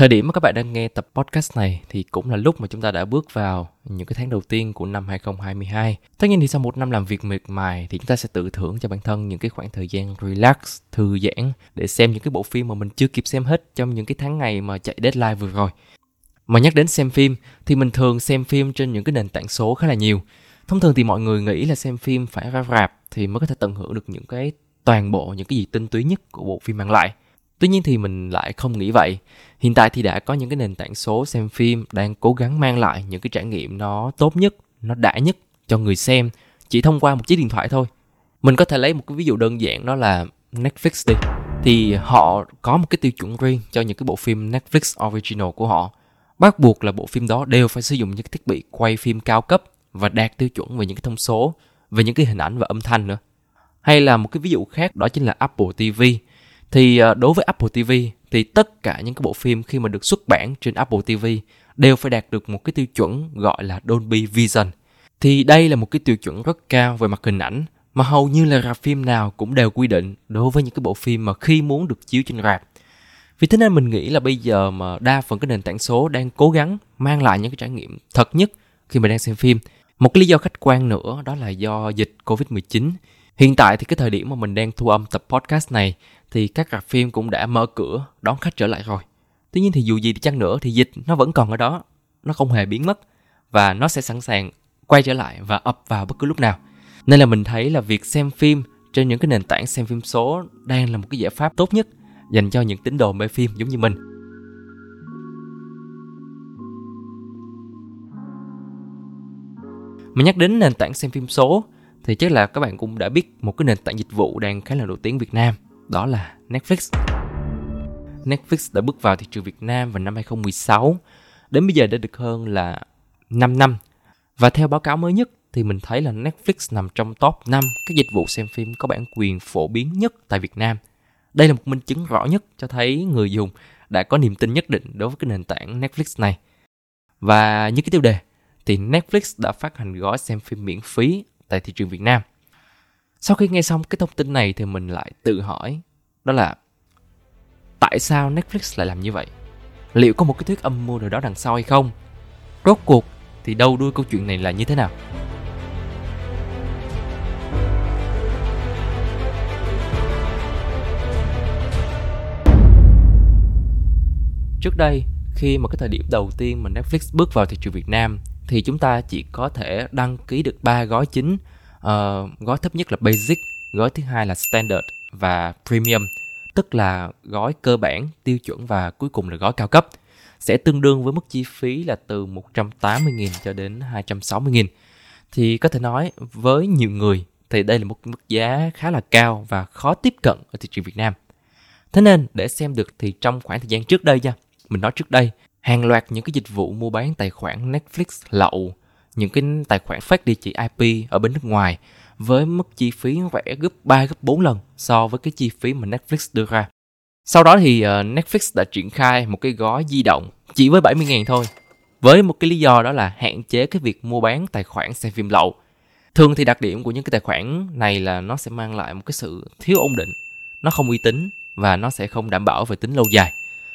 Thời điểm mà các bạn đang nghe tập podcast này thì cũng là lúc mà chúng ta đã bước vào những cái tháng đầu tiên của năm 2022. Tất nhiên thì sau một năm làm việc mệt mài thì chúng ta sẽ tự thưởng cho bản thân những cái khoảng thời gian relax, thư giãn để xem những cái bộ phim mà mình chưa kịp xem hết trong những cái tháng ngày mà chạy deadline vừa rồi. Mà nhắc đến xem phim thì mình thường xem phim trên những cái nền tảng số khá là nhiều. Thông thường thì mọi người nghĩ là xem phim phải ra rạp thì mới có thể tận hưởng được những cái toàn bộ những cái gì tinh túy nhất của bộ phim mang lại. Tuy nhiên thì mình lại không nghĩ vậy. Hiện tại thì đã có những cái nền tảng số xem phim đang cố gắng mang lại những cái trải nghiệm nó tốt nhất, nó đã nhất cho người xem chỉ thông qua một chiếc điện thoại thôi. Mình có thể lấy một cái ví dụ đơn giản đó là Netflix đi. Thì họ có một cái tiêu chuẩn riêng cho những cái bộ phim Netflix original của họ. Bắt buộc là bộ phim đó đều phải sử dụng những cái thiết bị quay phim cao cấp và đạt tiêu chuẩn về những cái thông số, về những cái hình ảnh và âm thanh nữa. Hay là một cái ví dụ khác đó chính là Apple TV thì à, đối với Apple TV thì tất cả những cái bộ phim khi mà được xuất bản trên Apple TV đều phải đạt được một cái tiêu chuẩn gọi là Dolby Vision. Thì đây là một cái tiêu chuẩn rất cao về mặt hình ảnh, mà hầu như là rạp phim nào cũng đều quy định đối với những cái bộ phim mà khi muốn được chiếu trên rạp. Vì thế nên mình nghĩ là bây giờ mà đa phần cái nền tảng số đang cố gắng mang lại những cái trải nghiệm thật nhất khi mà đang xem phim. Một cái lý do khách quan nữa đó là do dịch Covid-19. Hiện tại thì cái thời điểm mà mình đang thu âm tập podcast này thì các rạp phim cũng đã mở cửa đón khách trở lại rồi. Tuy nhiên thì dù gì thì chăng nữa thì dịch nó vẫn còn ở đó, nó không hề biến mất và nó sẽ sẵn sàng quay trở lại và ập vào bất cứ lúc nào. Nên là mình thấy là việc xem phim trên những cái nền tảng xem phim số đang là một cái giải pháp tốt nhất dành cho những tín đồ mê phim giống như mình. Mà nhắc đến nền tảng xem phim số thì chắc là các bạn cũng đã biết một cái nền tảng dịch vụ đang khá là nổi tiếng Việt Nam đó là Netflix. Netflix đã bước vào thị trường Việt Nam vào năm 2016, đến bây giờ đã được hơn là 5 năm. Và theo báo cáo mới nhất thì mình thấy là Netflix nằm trong top 5 các dịch vụ xem phim có bản quyền phổ biến nhất tại Việt Nam. Đây là một minh chứng rõ nhất cho thấy người dùng đã có niềm tin nhất định đối với cái nền tảng Netflix này. Và như cái tiêu đề thì Netflix đã phát hành gói xem phim miễn phí tại thị trường Việt Nam. Sau khi nghe xong cái thông tin này thì mình lại tự hỏi đó là tại sao Netflix lại làm như vậy? Liệu có một cái thuyết âm mưu nào đó đằng sau hay không? Rốt cuộc thì đâu đuôi câu chuyện này là như thế nào? Trước đây, khi mà cái thời điểm đầu tiên mà Netflix bước vào thị trường Việt Nam thì chúng ta chỉ có thể đăng ký được ba gói chính. Uh, gói thấp nhất là basic gói thứ hai là standard và premium tức là gói cơ bản tiêu chuẩn và cuối cùng là gói cao cấp. Sẽ tương đương với mức chi phí là từ 180.000 cho đến 260.000 thì có thể nói với nhiều người thì đây là một mức giá khá là cao và khó tiếp cận ở thị trường Việt Nam. Thế nên để xem được thì trong khoảng thời gian trước đây nha, mình nói trước đây, hàng loạt những cái dịch vụ mua bán tài khoản Netflix lậu những cái tài khoản phát địa chỉ IP ở bên nước ngoài với mức chi phí rẻ gấp 3 gấp 4 lần so với cái chi phí mà Netflix đưa ra. Sau đó thì ờ, Netflix đã triển khai một cái gói di động chỉ với 70.000 thôi. Với một cái lý do đó là hạn chế cái việc mua bán tài khoản xem phim lậu. Thường thì đặc điểm của những cái tài khoản này là nó sẽ mang lại một cái sự thiếu ổn định, nó không uy tín và nó sẽ không đảm bảo về tính lâu dài.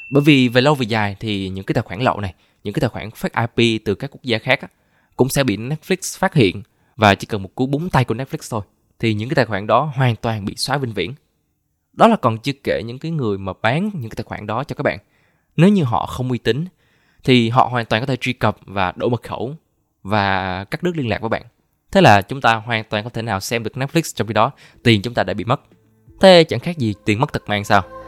Bởi vì về lâu về dài thì những cái tài khoản lậu này, những cái tài khoản phát IP từ các quốc gia khác á, cũng sẽ bị Netflix phát hiện và chỉ cần một cú búng tay của Netflix thôi thì những cái tài khoản đó hoàn toàn bị xóa vĩnh viễn. Đó là còn chưa kể những cái người mà bán những cái tài khoản đó cho các bạn. Nếu như họ không uy tín thì họ hoàn toàn có thể truy cập và đổi mật khẩu và cắt đứt liên lạc với bạn. Thế là chúng ta hoàn toàn có thể nào xem được Netflix trong khi đó tiền chúng ta đã bị mất. Thế chẳng khác gì tiền mất tật mang sao?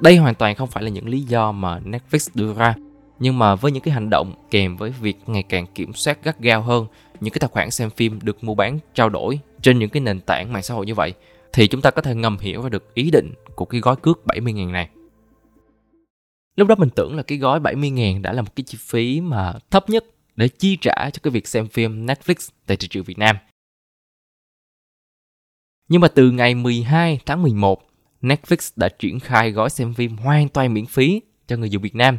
Đây hoàn toàn không phải là những lý do mà Netflix đưa ra nhưng mà với những cái hành động kèm với việc ngày càng kiểm soát gắt gao hơn những cái tài khoản xem phim được mua bán trao đổi trên những cái nền tảng mạng xã hội như vậy thì chúng ta có thể ngầm hiểu ra được ý định của cái gói cước 70.000 này. Lúc đó mình tưởng là cái gói 70.000 đã là một cái chi phí mà thấp nhất để chi trả cho cái việc xem phim Netflix tại thị trường Việt Nam. Nhưng mà từ ngày 12 tháng 11, Netflix đã triển khai gói xem phim hoàn toàn miễn phí cho người dùng Việt Nam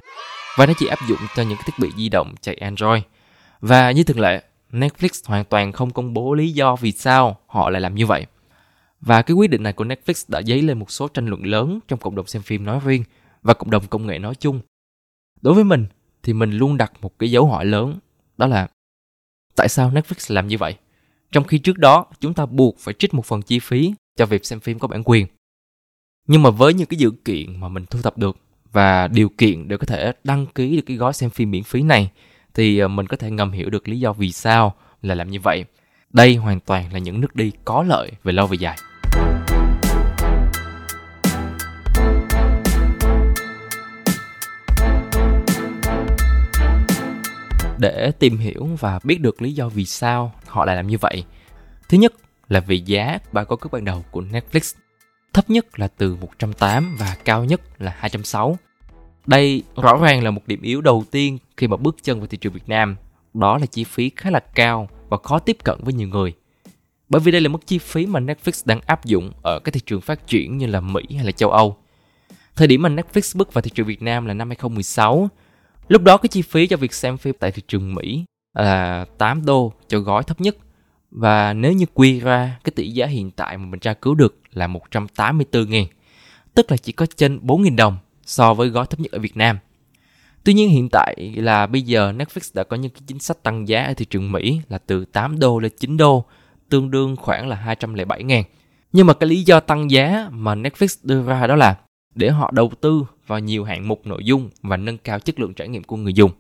và nó chỉ áp dụng cho những thiết bị di động chạy Android. Và như thường lệ, Netflix hoàn toàn không công bố lý do vì sao họ lại làm như vậy. Và cái quyết định này của Netflix đã dấy lên một số tranh luận lớn trong cộng đồng xem phim nói riêng và cộng đồng công nghệ nói chung. Đối với mình thì mình luôn đặt một cái dấu hỏi lớn, đó là tại sao Netflix làm như vậy? Trong khi trước đó chúng ta buộc phải trích một phần chi phí cho việc xem phim có bản quyền. Nhưng mà với những cái dữ kiện mà mình thu thập được và điều kiện để có thể đăng ký được cái gói xem phim miễn phí này, thì ờ, mình có thể ngầm hiểu được lý do vì sao là làm như vậy. Đây hoàn toàn là những nước đi có lợi về lâu về dài. để tìm hiểu và biết được lý do vì sao họ lại làm như vậy. Thứ nhất là vì giá ba có cước ban đầu của Netflix. Thấp nhất là từ 180 và cao nhất là 260. Đây rõ ràng là một điểm yếu đầu tiên khi mà bước chân vào thị trường Việt Nam. Đó là chi phí khá là cao và khó tiếp cận với nhiều người. Bởi vì đây là mức chi phí mà Netflix đang áp dụng ở các thị trường phát triển như là Mỹ hay là châu Âu. Thời điểm mà Netflix bước vào thị trường Việt Nam là năm 2016 Lúc đó cái chi phí cho việc xem phim tại thị trường Mỹ là 8 đô cho gói thấp nhất và nếu như quy ra cái tỷ giá hiện tại mà mình tra cứu được là 184 000 tức là chỉ có trên 4 000 đồng so với gói thấp nhất ở Việt Nam. Tuy nhiên hiện tại là bây giờ Netflix đã có những cái chính sách tăng giá ở thị trường Mỹ là từ 8 đô lên 9 đô, tương đương khoảng là 207 ngàn. Nhưng mà cái lý do tăng giá mà Netflix đưa ra đó là để họ đầu tư vào nhiều hạng mục nội dung và nâng cao chất lượng trải nghiệm của người dùng.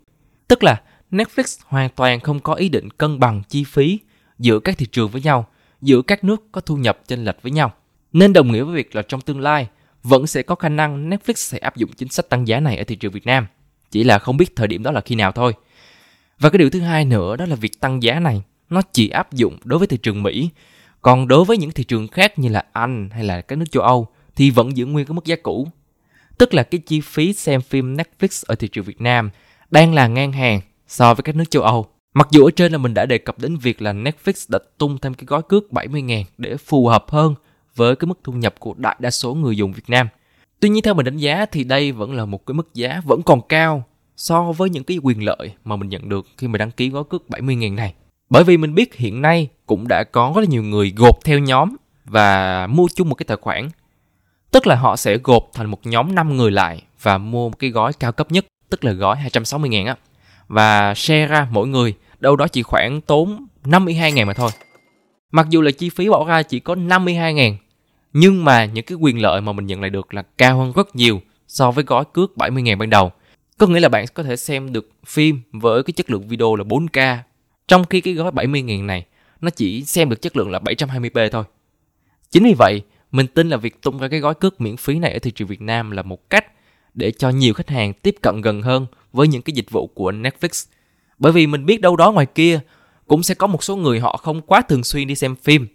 Tức là Netflix hoàn toàn không có ý định cân bằng chi phí giữa các thị trường với nhau, giữa các nước có thu nhập chênh lệch với nhau. Nên đồng nghĩa với việc là trong tương lai vẫn sẽ có khả năng Netflix sẽ áp dụng chính sách tăng giá này ở thị trường Việt Nam. Chỉ là không biết thời điểm đó là khi nào thôi. Và cái điều thứ hai nữa đó là việc tăng giá này nó chỉ áp dụng đối với thị trường Mỹ. Còn đối với những thị trường khác như là Anh hay là các nước châu Âu thì vẫn giữ nguyên cái mức giá cũ. Tức là cái chi phí xem phim Netflix ở thị trường Việt Nam đang là ngang hàng so với các nước châu Âu. Mặc dù ở trên là mình đã đề cập đến việc là Netflix đã tung thêm cái gói cước 70.000 để phù hợp hơn với cái mức thu nhập của đại đa số người dùng Việt Nam. Tuy nhiên theo mình đánh giá thì đây vẫn là một cái mức giá vẫn còn cao so với những cái quyền lợi mà mình nhận được khi mà đăng ký gói cước 70.000 này. Bởi vì mình biết hiện nay cũng đã có rất là nhiều người gộp theo nhóm và mua chung một cái tài khoản Tức là họ sẽ gộp thành một nhóm 5 người lại và mua một cái gói cao cấp nhất, tức là gói 260 ngàn á. Và share ra mỗi người đâu đó chỉ khoảng tốn 52 ngàn mà thôi. Mặc dù là chi phí bỏ ra chỉ có 52 ngàn, nhưng mà những cái quyền lợi mà mình nhận lại được là cao hơn rất nhiều so với gói cước 70 ngàn ban đầu. Có nghĩa là bạn có thể xem được phim với cái chất lượng video là 4K, trong khi cái gói 70 ngàn này nó chỉ xem được chất lượng là 720p thôi. Chính vì vậy mình tin là việc tung ra cái gói cước miễn phí này ở thị trường Việt Nam là một cách để cho nhiều khách hàng tiếp cận gần hơn với những cái dịch vụ của Netflix. Bởi vì mình biết đâu đó ngoài kia cũng sẽ có một số người họ không quá thường xuyên đi xem phim.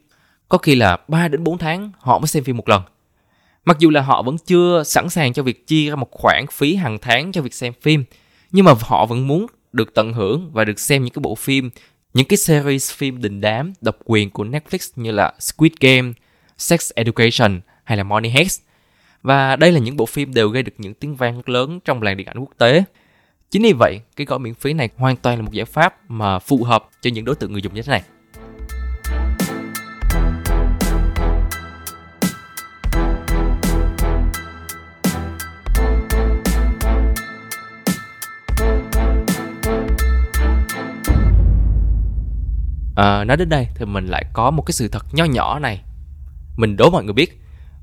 Có khi là 3 đến 4 tháng họ mới xem phim một lần. Mặc dù là họ vẫn chưa sẵn sàng cho việc chi ra một khoản phí hàng tháng cho việc xem phim, nhưng mà họ vẫn muốn được tận hưởng và được xem những cái bộ phim, những cái series phim đình đám độc quyền của Netflix như là Squid Game, Sex Education hay là Money Heist. Và đây là những bộ phim đều gây được những tiếng vang lớn trong làng điện ảnh quốc tế. Chính vì vậy, cái gói miễn phí này hoàn toàn là một giải pháp mà phù hợp cho những đối tượng người dùng như thế này. À, nói đến đây thì mình lại có một cái sự thật nho nhỏ này mình đố mọi người biết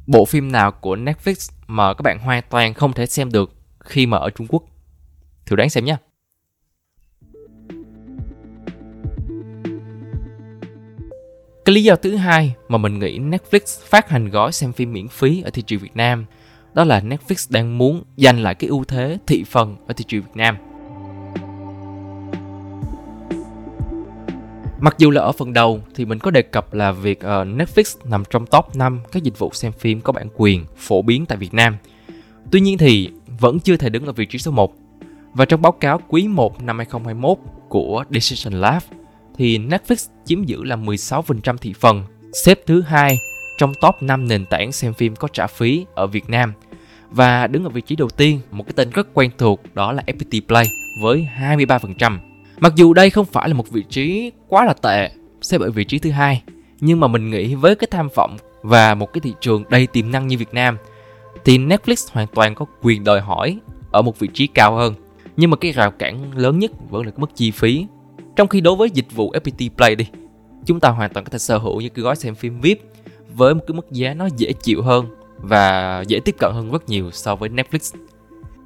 bộ phim nào của Netflix mà các bạn hoàn toàn không thể xem được khi mà ở Trung Quốc. Thử đoán xem nhé. Cái lý do thứ hai mà mình nghĩ Netflix phát hành gói xem phim miễn phí ở thị trường Việt Nam, đó là Netflix đang muốn giành lại cái ưu thế thị phần ở thị trường Việt Nam. Mặc dù là ở phần đầu thì mình có đề cập là việc ờ, Netflix nằm trong top 5 các dịch vụ xem phim có bản quyền phổ biến tại Việt Nam. Tuy nhiên thì vẫn chưa thể đứng ở vị trí số 1. Và trong báo cáo quý 1 năm 2021 của Decision Lab thì Netflix chiếm giữ là 16% thị phần, xếp thứ hai trong top 5 nền tảng xem phim có trả phí ở Việt Nam. Và đứng ở vị trí đầu tiên, một cái tên rất quen thuộc đó là FPT Play với 23%. Mặc dù đây không phải là một vị trí quá là tệ, xếp ở vị trí thứ hai, nhưng mà mình nghĩ với cái tham vọng và một cái thị trường đầy tiềm năng như Việt Nam thì Netflix hoàn toàn có quyền đòi hỏi ở một vị trí cao hơn. Nhưng mà cái rào cản lớn nhất vẫn là cái mức chi phí. Trong khi đối với dịch vụ FPT Play đi, chúng ta hoàn toàn có thể sở hữu những cái gói xem phim VIP với một cái mức giá nó dễ chịu hơn và dễ tiếp cận hơn rất nhiều so với Netflix.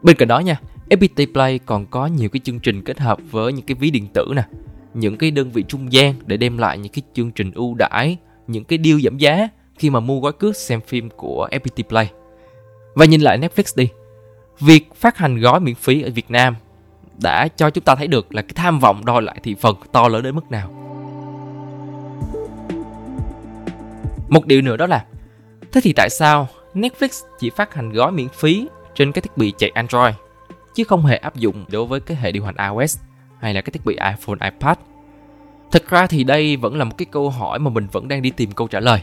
Bên cạnh đó nha, FPT Play còn có nhiều cái chương trình kết hợp với những cái ví điện tử nè, những cái đơn vị trung gian để đem lại những cái chương trình ưu đãi, những cái deal giảm giá khi mà mua gói cước xem phim của FPT Play. Và nhìn lại Netflix đi, việc phát hành gói miễn phí ở Việt Nam đã cho chúng ta thấy được là cái tham vọng đòi lại thị phần to lớn đến mức nào. Một điều nữa đó là Thế thì tại sao Netflix chỉ phát hành gói miễn phí trên các thiết bị chạy Android chứ không hề áp dụng đối với cái hệ điều hành iOS hay là cái thiết bị iPhone, iPad? Thực ra thì đây vẫn là một cái câu hỏi mà mình vẫn đang đi tìm câu trả lời.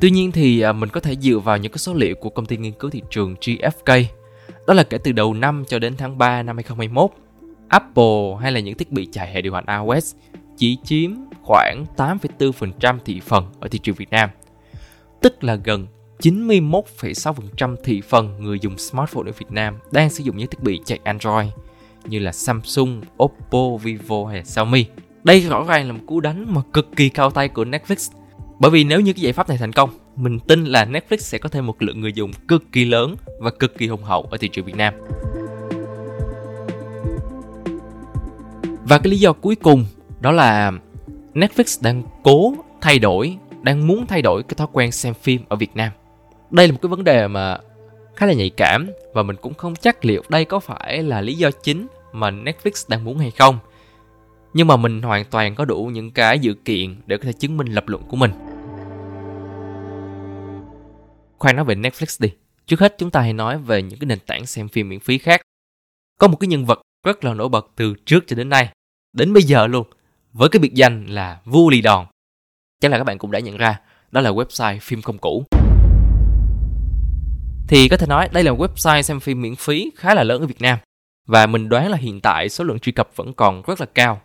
Tuy nhiên thì à, mình có thể dựa vào những cái số liệu của công ty nghiên cứu thị trường GFK. Đó là kể từ đầu năm cho đến tháng 3 năm 2021, Apple hay là những thiết bị chạy hệ điều hành iOS chỉ chiếm khoảng 8,4% thị phần ở thị trường Việt Nam. Tức là gần 91,6% thị phần người dùng smartphone ở Việt Nam đang sử dụng những thiết bị chạy Android như là Samsung, Oppo, Vivo hay Xiaomi. Đây rõ ràng là một cú đánh mà cực kỳ cao tay của Netflix. Bởi vì nếu như cái giải pháp này thành công, mình tin là Netflix sẽ có thêm một lượng người dùng cực kỳ lớn và cực kỳ hùng hậu ở thị trường Việt Nam. Và cái lý do cuối cùng đó là Netflix đang cố thay đổi, đang muốn thay đổi cái thói quen xem phim ở Việt Nam. Đây là một cái vấn đề mà khá là nhạy cảm và mình cũng không chắc liệu đây có phải là lý do chính mà Netflix đang muốn hay không. Nhưng mà mình hoàn toàn có đủ những cái dự kiện để có thể chứng minh lập luận của mình. Khoan nói về Netflix đi. Trước hết chúng ta hãy nói về những cái nền tảng xem phim miễn phí khác. Có một cái nhân vật rất là nổi bật từ trước cho đến nay, đến bây giờ luôn, với cái biệt danh là vua lì đòn. Chắc là các bạn cũng đã nhận ra, đó là website phim không cũ. Thì có thể nói đây là website xem phim miễn phí khá là lớn ở Việt Nam. Và mình đoán là hiện tại số lượng truy cập vẫn còn rất là cao.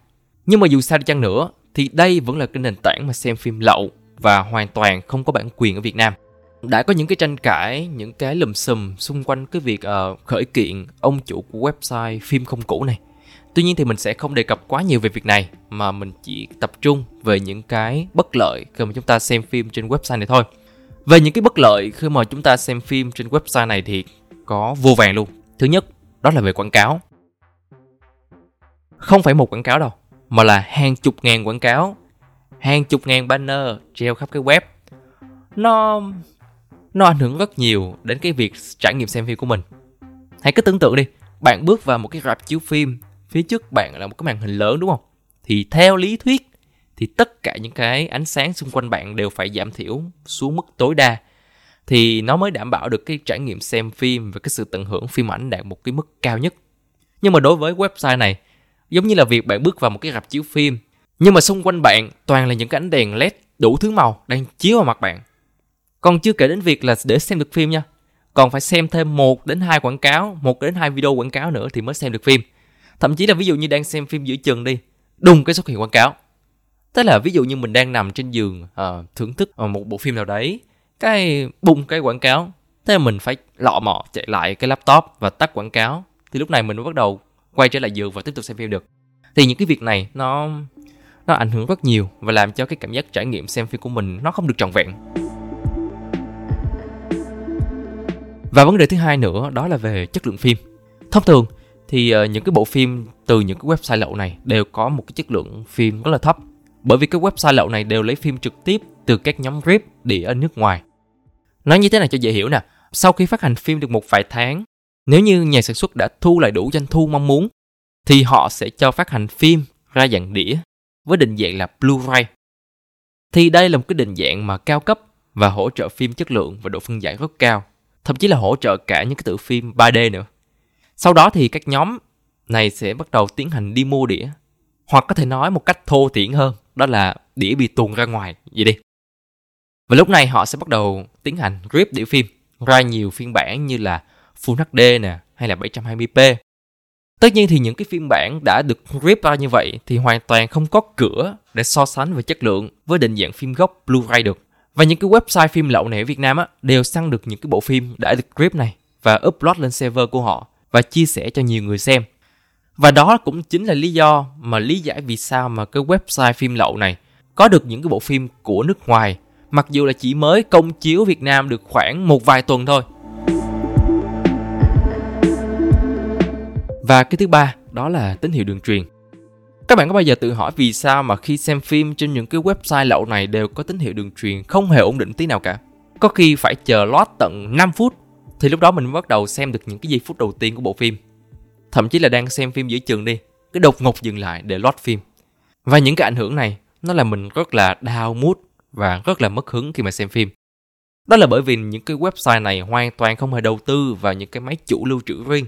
Nhưng mà dù sao đi chăng nữa, thì đây vẫn là cái nền tảng mà xem phim lậu và hoàn toàn không có bản quyền ở Việt Nam. Đã có những cái tranh cãi, những cái lùm xùm xung quanh cái việc uh, khởi kiện ông chủ của website phim không cũ này. Tuy nhiên thì mình sẽ không đề cập quá nhiều về việc này mà mình chỉ tập trung về những cái bất lợi khi mà chúng ta xem phim trên website này thôi. Về những cái bất lợi khi mà chúng ta xem phim trên website này thì có vô vàng luôn. Thứ nhất, đó là về quảng cáo. Không phải một quảng cáo đâu, mà là hàng chục ngàn quảng cáo, hàng chục ngàn banner treo khắp cái web. Nó nó ảnh hưởng rất nhiều đến cái việc trải nghiệm xem phim của mình. Hãy cứ tưởng tượng đi, bạn bước vào một cái rạp chiếu phim, phía trước bạn là một cái màn hình lớn đúng không? Thì theo lý thuyết thì tất cả những cái ánh sáng xung quanh bạn đều phải giảm thiểu xuống mức tối đa thì nó mới đảm bảo được cái trải nghiệm xem phim và cái sự tận hưởng phim ảnh đạt một cái mức cao nhất. Nhưng mà đối với website này, giống như là việc bạn bước vào một cái rạp chiếu phim, nhưng mà xung quanh bạn toàn là những cái ánh đèn led đủ thứ màu đang chiếu vào mặt bạn. Còn chưa kể đến việc là để xem được phim nha, còn phải xem thêm một đến hai quảng cáo, một đến hai video quảng cáo nữa thì mới xem được phim. Thậm chí là ví dụ như đang xem phim giữa chừng đi, đùng cái xuất hiện quảng cáo. Thế là ví dụ như mình đang nằm trên giường uh, thưởng thức ờ, một bộ phim nào đấy cái bùng cái quảng cáo. Thế là mình phải lọ mọ chạy lại cái laptop và tắt quảng cáo. Thì lúc này mình mới bắt đầu quay trở lại giường và tiếp tục xem phim được. Thì những cái việc này nó nó ảnh hưởng rất nhiều và làm cho cái cảm giác trải nghiệm xem phim của mình nó không được trọn vẹn. Và vấn đề thứ hai nữa đó là về chất lượng phim thông thường thì uh, những cái bộ phim từ những cái website lậu này đều có một cái chất lượng phim rất là thấp bởi vì các website lậu này đều lấy phim trực tiếp từ các nhóm rip đĩa ở nước ngoài. Nói như thế này cho dễ hiểu nè, sau khi phát hành phim được một vài tháng, nếu như nhà sản xuất đã thu lại đủ doanh thu mong muốn, thì họ sẽ cho phát hành phim ra dạng đĩa. với định dạng là Blu-ray. Thì đây là một cái định dạng mà cao cấp và hỗ trợ phim chất lượng và độ phân giải rất cao, thậm chí là hỗ trợ cả những cái tựa phim 3D nữa. Sau đó thì các nhóm này sẽ bắt đầu tiến hành đi mua đĩa, hoặc có thể nói một cách thô thiển hơn, đó là đĩa bị tuồn ra ngoài, vậy đi. Và lúc này họ sẽ bắt đầu tiến hành rip đĩa phim ra nhiều phiên bản như là Full HD nè hay là 720p. Tất nhiên thì những cái phiên bản đã được rip ra như vậy thì hoàn toàn không có cửa để so sánh về chất lượng với định dạng phim gốc Blu-ray được. Và những cái website phim lậu này ở Việt Nam á, đều săn được những cái bộ phim đã được grip này và upload lên server của họ và chia sẻ cho nhiều người xem. Và đó cũng chính là lý do mà lý giải vì sao mà cái website phim lậu này có được những cái bộ phim của nước ngoài mặc dù là chỉ mới công chiếu Việt Nam được khoảng một vài tuần thôi. Và cái thứ ba đó là tín hiệu đường truyền. Các bạn có bao giờ tự hỏi vì sao mà khi xem phim trên những cái website lậu này đều có tín hiệu đường truyền không hề ổn định tí nào cả? Có khi phải chờ lót tận 5 phút thì lúc đó mình mới bắt đầu xem được những cái giây phút đầu tiên của bộ phim. Thậm chí là đang xem phim giữa chừng đi, cái đột ngột dừng lại để lót phim. Và những cái ảnh hưởng này nó làm mình rất là đau mút và rất là mất hứng khi mà xem phim. Đó là bởi vì những cái website này hoàn toàn không hề đầu tư vào những cái máy chủ lưu trữ riêng,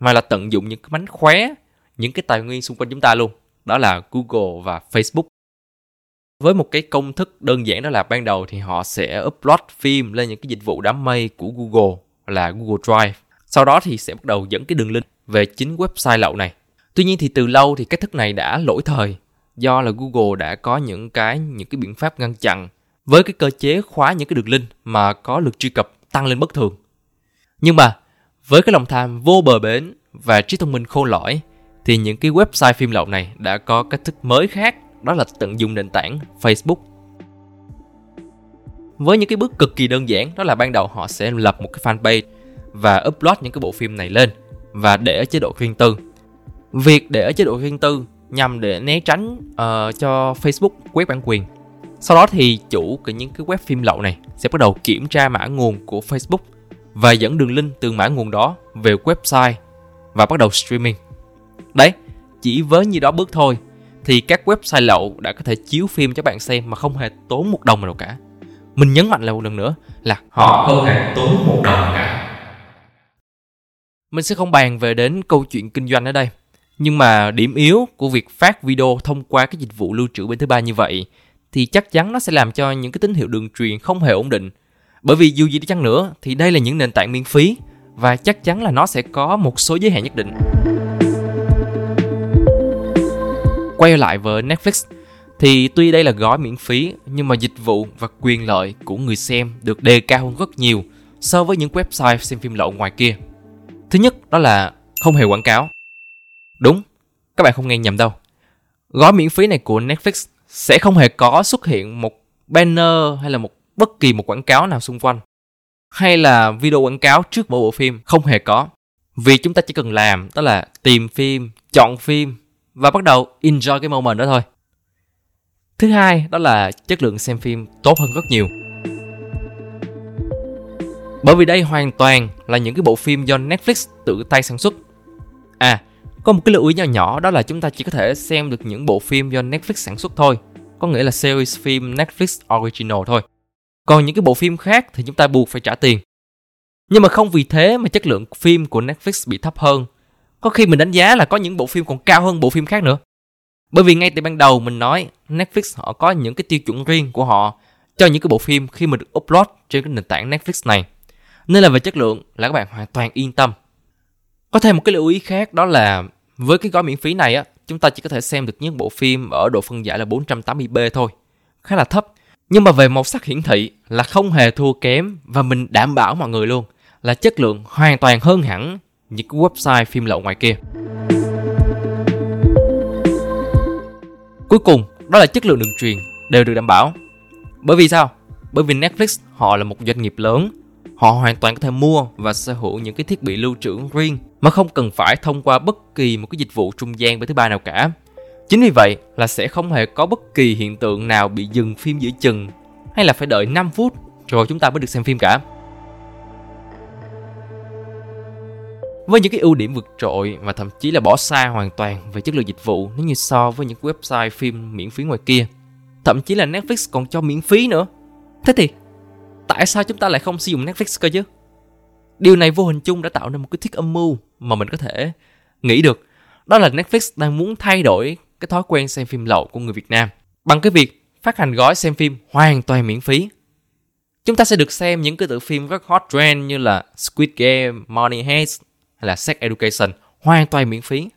mà là tận dụng những cái mánh khóe, những cái tài nguyên xung quanh chúng ta luôn. Đó là Google và Facebook. Với một cái công thức đơn giản đó là ban đầu thì họ sẽ upload phim lên những cái dịch vụ đám mây của Google là Google Drive. Sau đó thì sẽ bắt đầu dẫn cái đường link về chính website lậu này. Tuy nhiên thì từ lâu thì cách thức này đã lỗi thời, do là Google đã có những cái những cái biện pháp ngăn chặn với cái cơ chế khóa những cái đường link mà có lượt truy cập tăng lên bất thường. Nhưng mà với cái lòng tham vô bờ bến và trí thông minh khôn lỏi thì những cái website phim lậu này đã có cách thức mới khác đó là tận dụng nền tảng Facebook. Với những cái bước cực kỳ đơn giản đó là ban đầu họ sẽ lập một cái fanpage và upload những cái bộ phim này lên và để ở chế độ riêng tư. Việc để ở chế độ riêng tư nhằm để né tránh uh, cho Facebook quét bản quyền. Sau đó thì chủ của những cái web phim lậu này sẽ bắt đầu kiểm tra mã nguồn của Facebook và dẫn đường link từ mã nguồn đó về website và bắt đầu streaming. Đấy, chỉ với như đó bước thôi thì các website lậu đã có thể chiếu phim cho bạn xem mà không hề tốn một đồng nào cả. Mình nhấn mạnh lại một lần nữa là họ không hề tốn một đồng nào cả. Mình sẽ không bàn về đến câu chuyện kinh doanh ở đây nhưng mà điểm yếu của việc phát video thông qua cái dịch vụ lưu trữ bên thứ ba như vậy thì chắc chắn nó sẽ làm cho những cái tín hiệu đường truyền không hề ổn định. Bởi vì dù gì đi chăng nữa thì đây là những nền tảng miễn phí và chắc chắn là nó sẽ có một số giới hạn nhất định. Quay lại với Netflix thì tuy đây là gói miễn phí nhưng mà dịch vụ và quyền lợi của người xem được đề cao hơn rất nhiều so với những website xem phim lậu ngoài kia. Thứ nhất đó là không hề quảng cáo. Đúng, các bạn không nghe nhầm đâu. Gói miễn phí này của Netflix sẽ không hề có xuất hiện một banner hay là một bất kỳ một quảng cáo nào xung quanh. Hay là video quảng cáo trước mỗi bộ phim không hề có. Vì chúng ta chỉ cần làm đó là tìm phim, chọn phim và bắt đầu enjoy cái moment đó thôi. Thứ hai đó là chất lượng xem phim tốt hơn rất nhiều. Bởi vì đây hoàn toàn là những cái bộ phim do Netflix tự tay sản xuất. À, có một cái lưu ý nhỏ nhỏ đó là chúng ta chỉ có thể xem được những bộ phim do Netflix sản xuất thôi. Có nghĩa là series phim Netflix Original thôi. Còn những cái bộ phim khác thì chúng ta buộc phải trả tiền. Nhưng mà không vì thế mà chất lượng phim của Netflix bị thấp hơn. Có khi mình đánh giá là có những bộ phim còn cao hơn bộ phim khác nữa. Bởi vì ngay từ ban đầu mình nói Netflix họ có những cái tiêu chuẩn riêng của họ cho những cái bộ phim khi mà được upload trên cái nền tảng Netflix này. Nên là về chất lượng là các bạn hoàn toàn yên tâm. Có thêm một cái lưu ý khác đó là với cái gói miễn phí này á, chúng ta chỉ có thể xem được những bộ phim ở độ phân giải là 480p thôi. Khá là thấp. Nhưng mà về màu sắc hiển thị là không hề thua kém và mình đảm bảo mọi người luôn là chất lượng hoàn toàn hơn hẳn những website phim lậu ngoài kia. Cuối cùng, đó là chất lượng đường truyền đều được đảm bảo. Bởi vì sao? Bởi vì Netflix họ là một doanh nghiệp lớn họ hoàn toàn có thể mua và sở hữu những cái thiết bị lưu trữ riêng mà không cần phải thông qua bất kỳ một cái dịch vụ trung gian bên thứ ba nào cả. Chính vì vậy là sẽ không hề có bất kỳ hiện tượng nào bị dừng phim giữa chừng hay là phải đợi 5 phút rồi chúng ta mới được xem phim cả. Với những cái ưu điểm vượt trội và thậm chí là bỏ xa hoàn toàn về chất lượng dịch vụ nếu như so với những website phim miễn phí ngoài kia. Thậm chí là Netflix còn cho miễn phí nữa. Thế thì tại sao chúng ta lại không sử dụng Netflix cơ chứ? Điều này vô hình chung đã tạo nên một cái thiết âm mưu mà mình có thể nghĩ được. Đó là Netflix đang muốn thay đổi cái thói quen xem phim lậu của người Việt Nam bằng cái việc phát hành gói xem phim hoàn toàn miễn phí. Chúng ta sẽ được xem những cái tựa phim rất hot trend như là Squid Game, Money Heist hay là Sex Education hoàn toàn miễn phí.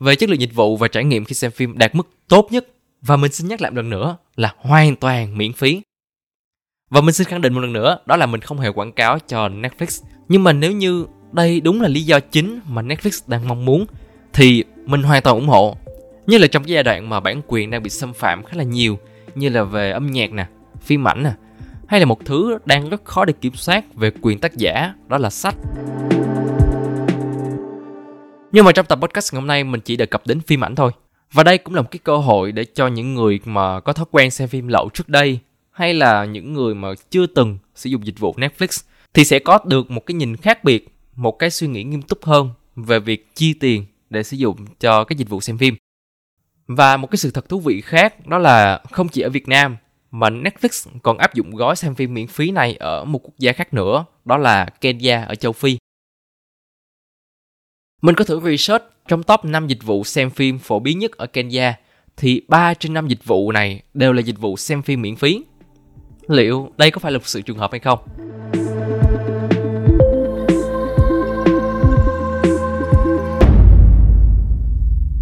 Về chất lượng dịch vụ và trải nghiệm khi xem phim đạt mức tốt nhất và mình xin nhắc lại một lần nữa là hoàn toàn miễn phí. Và mình xin khẳng định một lần nữa đó là mình không hề quảng cáo cho Netflix. Nhưng mà nếu như đây đúng là lý do chính mà Netflix đang mong muốn thì mình hoàn toàn ủng hộ. Như là trong cái giai đoạn mà bản quyền đang bị xâm phạm khá là nhiều như là về âm nhạc nè, phim ảnh nè, hay là một thứ đang rất khó để kiểm soát về quyền tác giả, đó là sách. Nhưng mà trong tập podcast ngày hôm nay mình chỉ đề cập đến phim ảnh thôi. Và đây cũng là một cái cơ hội để cho những người mà có thói quen xem phim lậu trước đây hay là những người mà chưa từng sử dụng dịch vụ Netflix thì sẽ có được một cái nhìn khác biệt, một cái suy nghĩ nghiêm túc hơn về việc chi tiền để sử dụng cho cái dịch vụ xem phim. Và một cái sự thật thú vị khác đó là không chỉ ở Việt Nam mà Netflix còn áp dụng gói xem phim miễn phí này ở một quốc gia khác nữa, đó là Kenya ở châu Phi. Mình có thử research trong top 5 dịch vụ xem phim phổ biến nhất ở Kenya thì 3 trên 5 dịch vụ này đều là dịch vụ xem phim miễn phí. Liệu đây có phải là một sự trùng hợp hay không?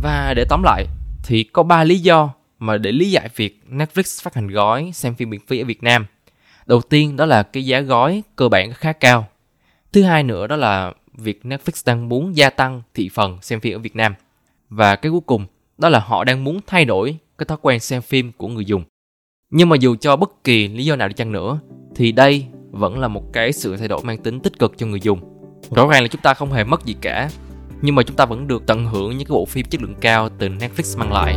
Và để tóm lại, thì có 3 lý do mà để lý giải việc Netflix phát hành gói xem phim miễn phí ở Việt Nam. Đầu tiên đó là cái giá gói cơ bản khá cao. Thứ hai nữa đó là việc Netflix đang muốn gia tăng thị phần xem phim ở Việt Nam. Và cái cuối cùng đó là họ đang muốn thay đổi cái thói quen xem phim của người dùng. Nhưng mà dù cho bất kỳ lý do nào đi chăng nữa thì đây vẫn là một cái sự thay đổi mang tính tích cực cho người dùng. Rõ ràng là chúng ta không hề mất gì cả, nhưng mà chúng ta vẫn được tận hưởng những cái bộ phim chất lượng cao từ Netflix mang lại.